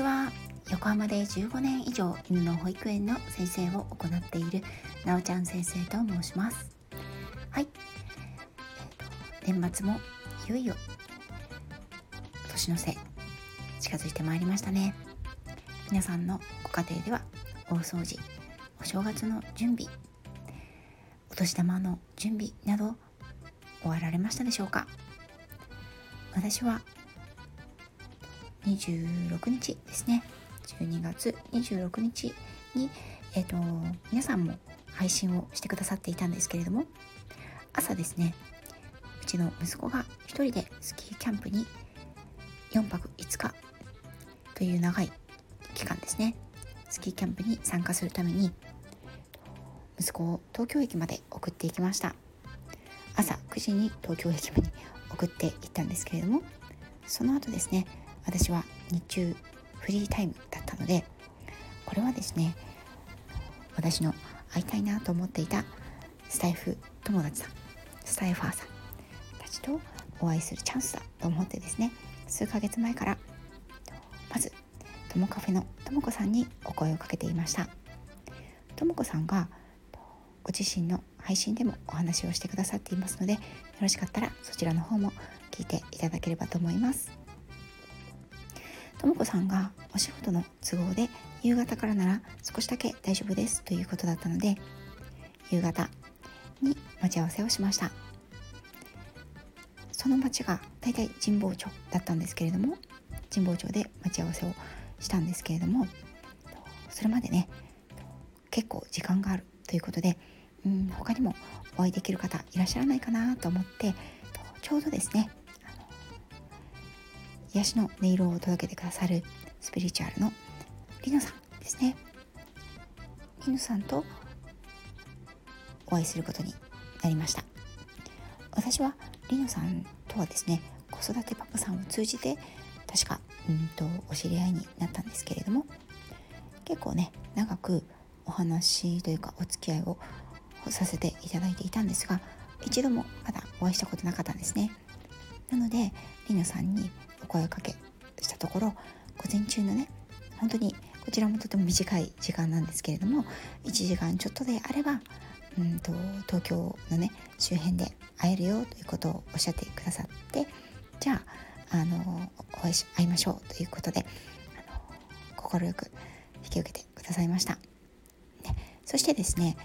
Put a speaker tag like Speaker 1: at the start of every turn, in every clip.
Speaker 1: ちは。横浜で15年以上犬の保育園の先生を行っているなおちゃん先生と申します。はい、えー、年末もいよいよ年の瀬近づいてまいりましたね。皆さんのご家庭では大掃除お正月の準備お年玉の準備など終わられましたでしょうか。私は26日ですね。12月26日に、えーと、皆さんも配信をしてくださっていたんですけれども朝ですねうちの息子が一人でスキーキャンプに4泊5日という長い期間ですねスキーキャンプに参加するために息子を東京駅まで送っていきました。朝9時に東京駅まで送っていったんですけれどもその後ですね私は日中フリータイムだったのでこれはですね私の会いたいなと思っていたスタイフ友達さんスタイファーさんたちとお会いするチャンスだと思ってですね数ヶ月前からまずともカフェのともこさんにお声をかけていました。ともこさんがご自身の配信でもお話をしてくださっていますのでよろしかったらそちらの方も聞いていただければと思います。ともこさんがお仕事の都合で夕方からなら少しだけ大丈夫ですということだったので夕方に待ち合わせをしました。その町がだいたい神保町だったんですけれども神保町で待ち合わせをしたんですけれどもそれまでね結構時間があるということでうん他にもお会いできる方いらっしゃらないかなと思ってちょうどですね癒しの音色を届けてくださるスピリチュアルのリノさんですね。リノさんとお会いすることになりました。私はリノさんとはですね子育てパパさんを通じて確かうんとお知り合いになったんですけれども結構ね長くお話というかお付き合いをさせていただいていたんですが一度もまだお会いしたことなかったんですね。なのでリノさんにお声かけしたところ午前中のね本当にこちらもとても短い時間なんですけれども1時間ちょっとであればうんと東京のね周辺で会えるよということをおっしゃってくださってじゃああのお会いし会いましょうということで快く引き受けてくださいました、ね、そしてですね、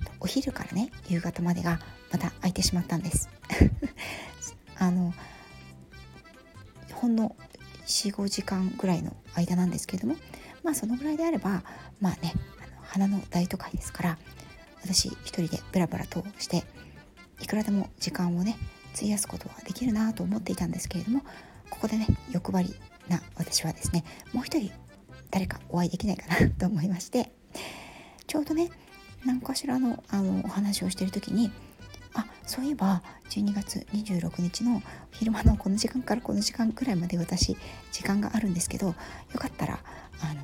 Speaker 1: えーと、お昼からね夕方までがまた空いてしまったんです。あのほんの45時間ぐらいの間なんですけれどもまあそのぐらいであればまあねあの花の大都会ですから私一人でブラブラとしていくらでも時間をね費やすことはできるなと思っていたんですけれどもここでね欲張りな私はですねもう一人誰かお会いできないかなと思いましてちょうどね何かしらのあのお話をしてる時にあそういえば12月26日の昼間のこの時間からこの時間くらいまで私時間があるんですけどよかったらあの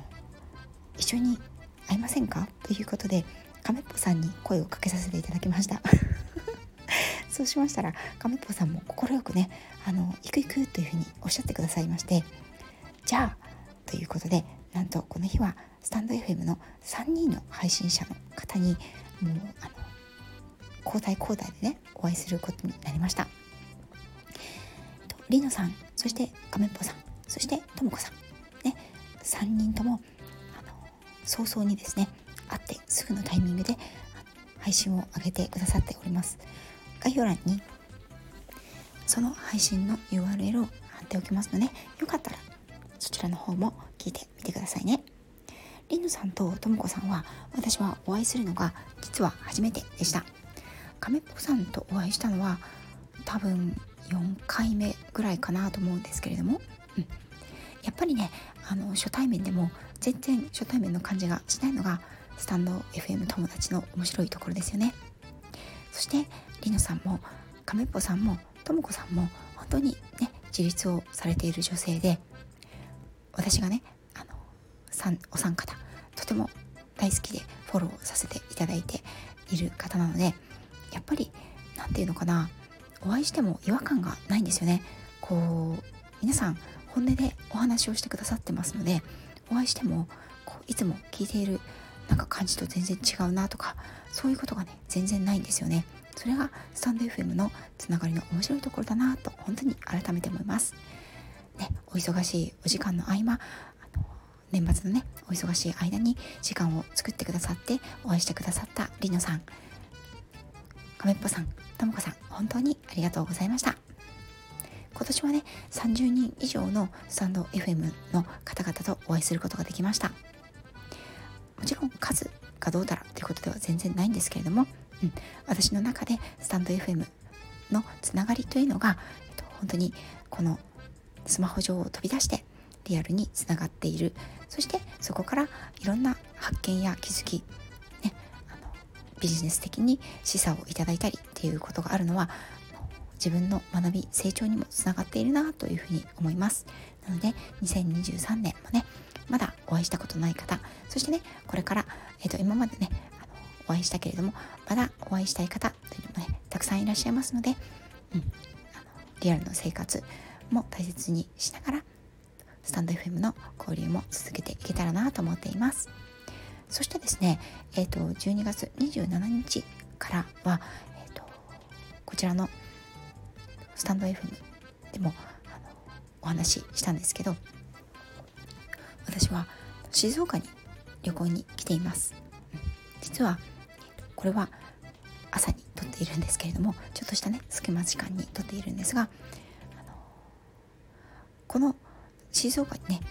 Speaker 1: 一緒に会いませんか？ということで亀っぽさんに声をかけさせていただきました。そうしましたら亀っぽさんも快くねあの行く行くというふうにおっしゃってくださいましてじゃあということでなんとこの日はスタンド FM の3人の配信者の方にもうあの交代交代でねお会いすることになりました。りのさんそして亀っぽさんそしてともこさんね3人ともあの早々にですね会ってすぐのタイミングで配信を上げてくださっております。概要欄にその配信の URL を貼っておきますのでよかったらそちらの方も聞いてみてくださいね。りのさんとともこさんは私はお会いするのが実は初めてでした。亀っぽさんとお会いしたのは多分4回目ぐらいかなと思うんですけれども、うん、やっぱりねあの初対面でも全然初対面の感じがしないのがスタンド FM 友達の面白いところですよね。そしてりのさんも亀っぽさんもともこさんも本当にね自立をされている女性で私がねあのさんお三方とても大好きでフォローさせていただいている方なのでやっぱり何て言うのかなお会いしても違和感がないんですよね。こう皆さん本音でお話をしてくださってますのでお会いしてもこういつも聞いているなんか感じと全然違うなとかそういうことがね全然ないんですよね。それがスタンド FM のつながりの面白いところだなと本当に改めて思います。ねお忙しいお時間の合間年末のねお忙しい間に時間を作ってくださってお会いしてくださったりのさん。亀っぽさんともこさん本当にありがとうございました。今年はね30人以上のスタンド FM の方々とお会いすることができました。もちろん数がどうだらっていうことでは全然ないんですけれども、うん、私の中でスタンド FM のつながりというのが、えっと、本当にこのスマホ上を飛び出してリアルにつながっている。そしてそこからいろんな発見や気づき、ビジネス的に示唆をいただいたりっていうことがあるのは自分の学び成長にもつながっているなというふうに思います。なので2023年もねまだお会いしたことない方そしてねこれから、えー、と今までねあのお会いしたけれどもまだお会いしたい方というのもねたくさんいらっしゃいますので、うん、あのリアルの生活も大切にしながらスタンド FM の交流も続けていけたらなと思っています。そしてですね、えーと、12月27日からは、えーとこちらのスタンド FM でもあのお話ししたんですけど私は静岡に旅行に来ています、うん、実はこれは朝に撮っているんですけれどもちょっとしたね隙間時間に撮っているんですがこの静岡にね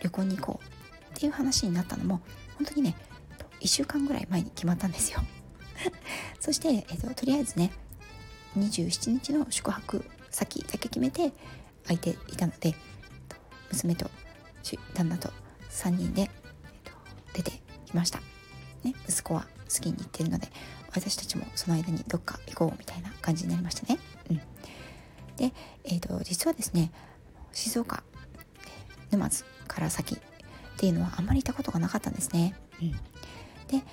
Speaker 1: 旅行に行こうっていう話になったのも本当にね1週間ぐらい前に決まったんですよ。そして、えっと、とりあえずね27日の宿泊先だけ決めて空いていたので娘と旦那と3人で、えっと、出てきました、ね、息子はスキーに行ってるので私たちもその間にどっか行こうみたいな感じになりましたね、うん、で、えーと、実はですね静岡沼津から先っていうのはあんまり行ったことがなかったんですね、うん、で、えーと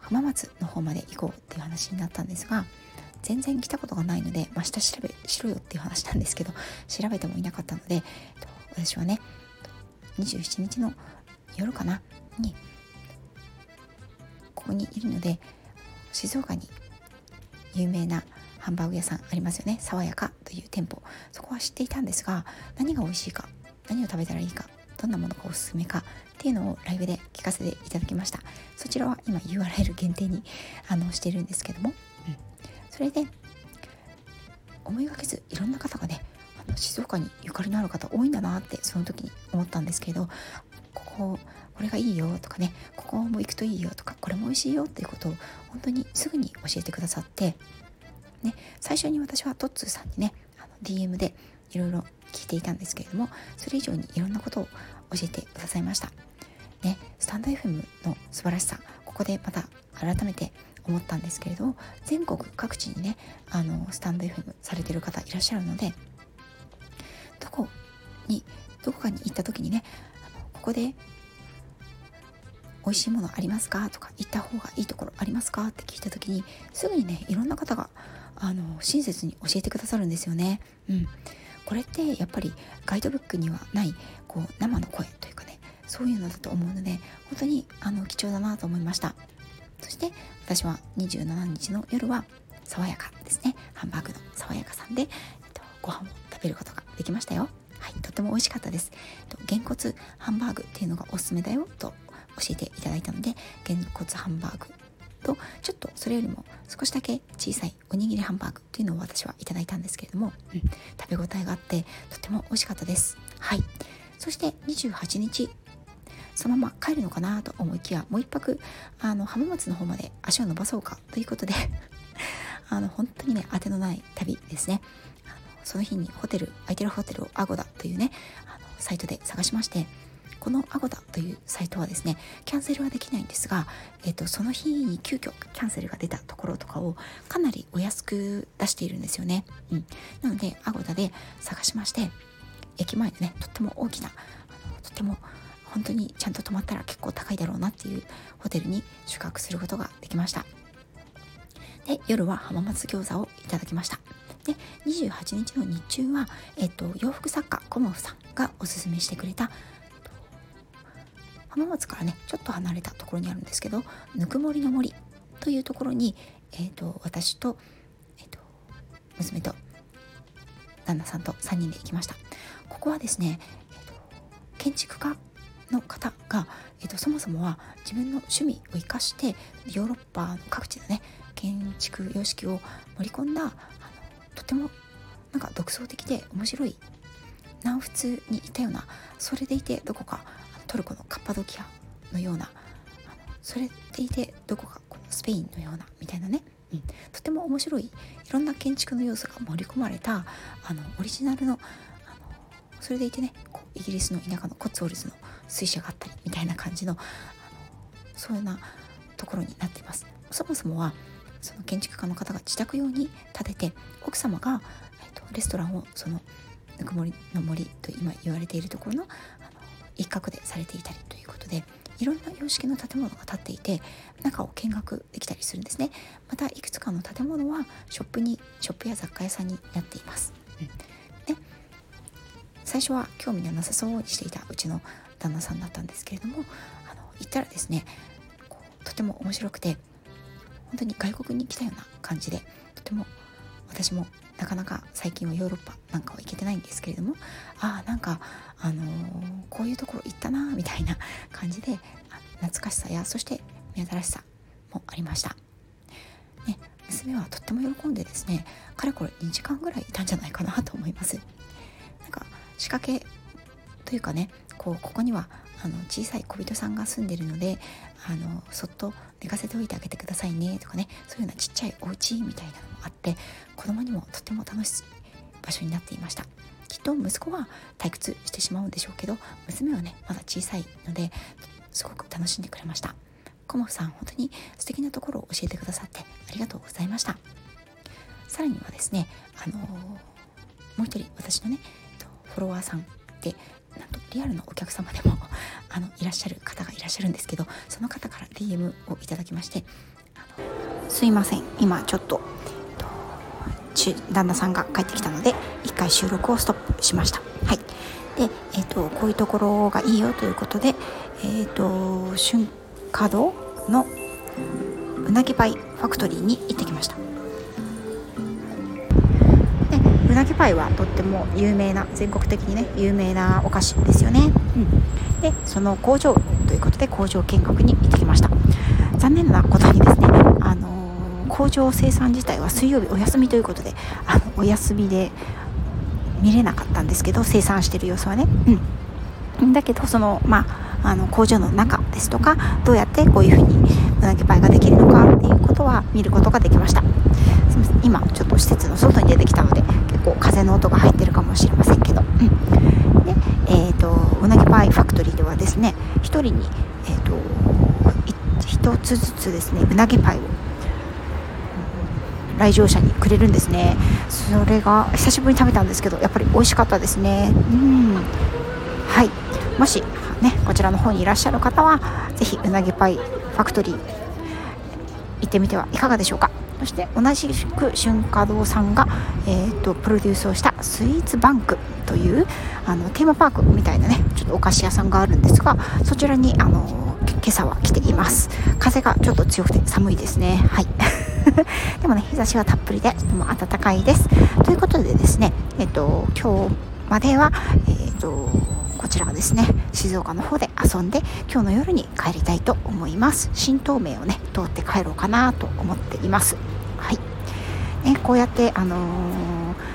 Speaker 1: 浜松の方まで行こうっていう話になったんですが全然来たことがないので、まあ、下調べしろよっていう話なんですけど調べてもいなかったので私はね27日の夜かなにここにいるので静岡に有名なハンバーグ屋さんありますよね。爽やかという店舗。そこは知っていたんですが何が美味しいか何を食べたらいいかどんなものがおすすめかっていうのをライブで聞かせていただきました。そちらは今 URL 限定にあのしてるんですけども、うん、それで思いがけずいろんな方がねあの静岡にゆかりのある方多いんだなってその時に思ったんですけどこここれがいいよとかねここも行くといいよとかこれも美味しいよっていうことを本当にすぐに教えてくださってね最初に私はトッツーさんにねあの DM でいろいろ聞いていたんですけれどもそれ以上にいろんなことを教えてくださいました。ね、スタンド FM の素晴らしさここでまた改めて思ったんですけれど全国各地にねあのスタンド FM されてる方いらっしゃるのでどこにどこかに行った時にねここで美味しいものありますかとか行った方がいいところありますかって聞いた時にすぐにねいろんな方があの親切に教えてくださるんですよね。うん、これってやっぱりガイドブックにはないこう生の声というかねそういうのだと思うので本当にあの貴重だなと思いました。そして私は27日の夜は爽やかですね。ハンバーグの爽やかさんで、えっと、ご飯を食べることができましたよ。はいとても美味しかったです、と、げんこつハンバーグっていうのがおすすめだよと教えていただいたのでげんこつハンバーグとちょっとそれよりも少しだけ小さいおにぎりハンバーグというのを私はいただいたんですけれども、うん、食べ応えがあってとっても美味しかったです。はい。そして28日。そのまま帰るのかなと思いきやもう一泊あの浜松の方まで足を伸ばそうかということで あの本当にね当てのない旅ですね。その日にホテル空いてるホテルを Agoda というねあのサイトで探しましてこの Agoda というサイトはですねキャンセルはできないんですが、えっと、その日に急遽キャンセルが出たところとかをかなりお安く出しているんですよね、うん、なのでアゴダで探しまして駅前でねとっても大きなあのとっても本当にちゃんと泊まったら結構高いだろうなっていうホテルに宿泊することができました。で夜は浜松餃子をいただきました。で28日の日中は、えっと、洋服作家コモフさんがおすすめしてくれた浜松からねちょっと離れたところにあるんですけどぬくもりの森というところに、えーと、私と,、えーと、娘と旦那さんと3人で行きました。こはですね、えーと、建築家の方が、えー、とそもそもは自分の趣味を生かしてヨーロッパの各地のね建築様式を盛り込んだあのとてもなんか独創的で面白い南仏にいたようなそれでいてどこかトルコのカッパドキアのようなそれでいてどこかこのスペインのようなみたいなね、うん、とても面白いいろんな建築の要素が盛り込まれたあのオリジナルのあのそれでいてねこうイギリスの田舎のコッツウォルズの水車があったりみたいな感じのあのそういうなところになっています。そもそもはその建築家の方が自宅用に建てて奥様が、えっと、レストランをそのぬくもりの森と今言われているところのあの一角でされていたりということでいろんな様式の建物が建っていて中を見学できたりするんですね。またいくつかの建物はショップにショップや雑貨屋さんになっています、うん、最初は興味のなさそうにしていたうちの旦那さんだったんですけれどもあの行ったらですねこうとても面白くて本当に外国に来たような感じでとても私もなかなか最近はヨーロッパなんかは行けてないんですけれどもああなんか、あのー、こういうところ行ったなみたいな 感じで懐かしさやそして目新しさもありました。ね、娘はとっても喜んでですねかれこれ2時間ぐらいいたんじゃないかなと思います。仕掛けというかねこうここにはあの小さい小人さんが住んでるのであのそっと寝かせておいてあげてくださいねとかねそういうようなちっちゃいお家みたいなのもあって子供にもとても楽しい場所になっていました。きっと息子は退屈してしまうんでしょうけど娘はねまだ小さいのですごく楽しんでくれました。コモフさん本当に素敵なところを教えてくださってありがとうございました。さらにはですねあのー、もう一人私のねフォロワーさんでなんとリアルのお客様でも あのいらっしゃる方がいらっしゃるんですけどその方から DM をいただきましてすいません。今ちょっと旦那さんが帰ってきたので一回収録をストップしました。はい。で、えーと、こういうところがいいよということで、えー、と春華堂のうなぎパイファクトリーに行ってきました。うなぎパイはとっても有名な全国的にね有名なお菓子ですよね、うん、でその工場ということで工場見学に行ってきました。残念なことにですねあの工場生産自体は水曜日お休みということであのお休みで見れなかったんですけど生産してる様子はね、うん、だけどそのまああの工場の中ですとかどうやってこういうふうにうなぎパイができるのかっていうことは見ることができました。今ちょっと施設の外に出てきたので結構風の音が入ってるかもしれませんけど、うん、でえ、ー、とうなぎパイファクトリーではですね1人にえっ、ー、と1つずつですねうなぎパイを来場者にくれるんですね。それが久しぶりに食べたんですけどやっぱり美味しかったですね。うん。はい。もしねこちらの方にいらっしゃる方は是非うなぎパイファクトリー行ってみてはいかがでしょうか。そして同じく春華堂さんが、えーと、プロデュースをしたスイーツバンクというあのテーマパークみたいなねちょっとお菓子屋さんがあるんですがそちらにあの今朝は来ています。風がちょっと強くて寒いですね。はい。でもね日差しはたっぷりでとても暖かいです。ということでですねえっ、ー、と今日まではえっ、ー、とこちらはですね静岡の方で遊んで今日の夜に帰りたいと思います。新東名をね通って帰ろうかなと思っています。ね、こうやってあの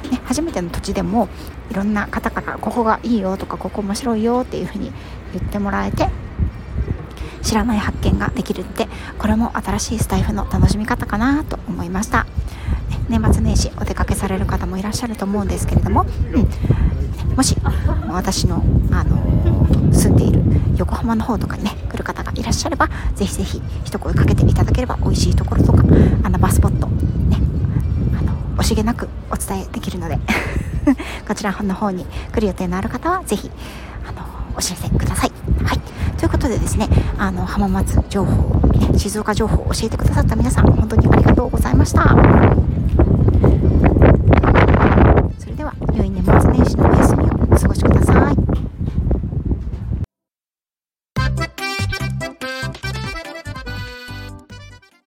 Speaker 1: ー、ね、初めての土地でもいろんな方からここがいいよとかここ面白いよっていう風に言ってもらえて知らない発見ができるってこれも新しいスタイフの楽しみ方かなと思いました。年末年始お出かけされる方もいらっしゃると思うんですけれども、うん、もし私の、あのー、住んでいる横浜の方とかにね来る方がいらっしゃればぜひぜひ一声かけていただければ美味しいところとか穴場スポット惜しげなくお伝えできるので こちらの方に来る予定のある方はぜひあのお知らせください。はいということでですね、あの、浜松情報、ね、静岡情報を教えてくださった皆さん、本当にありがとうございました。それでは、良い年末年始の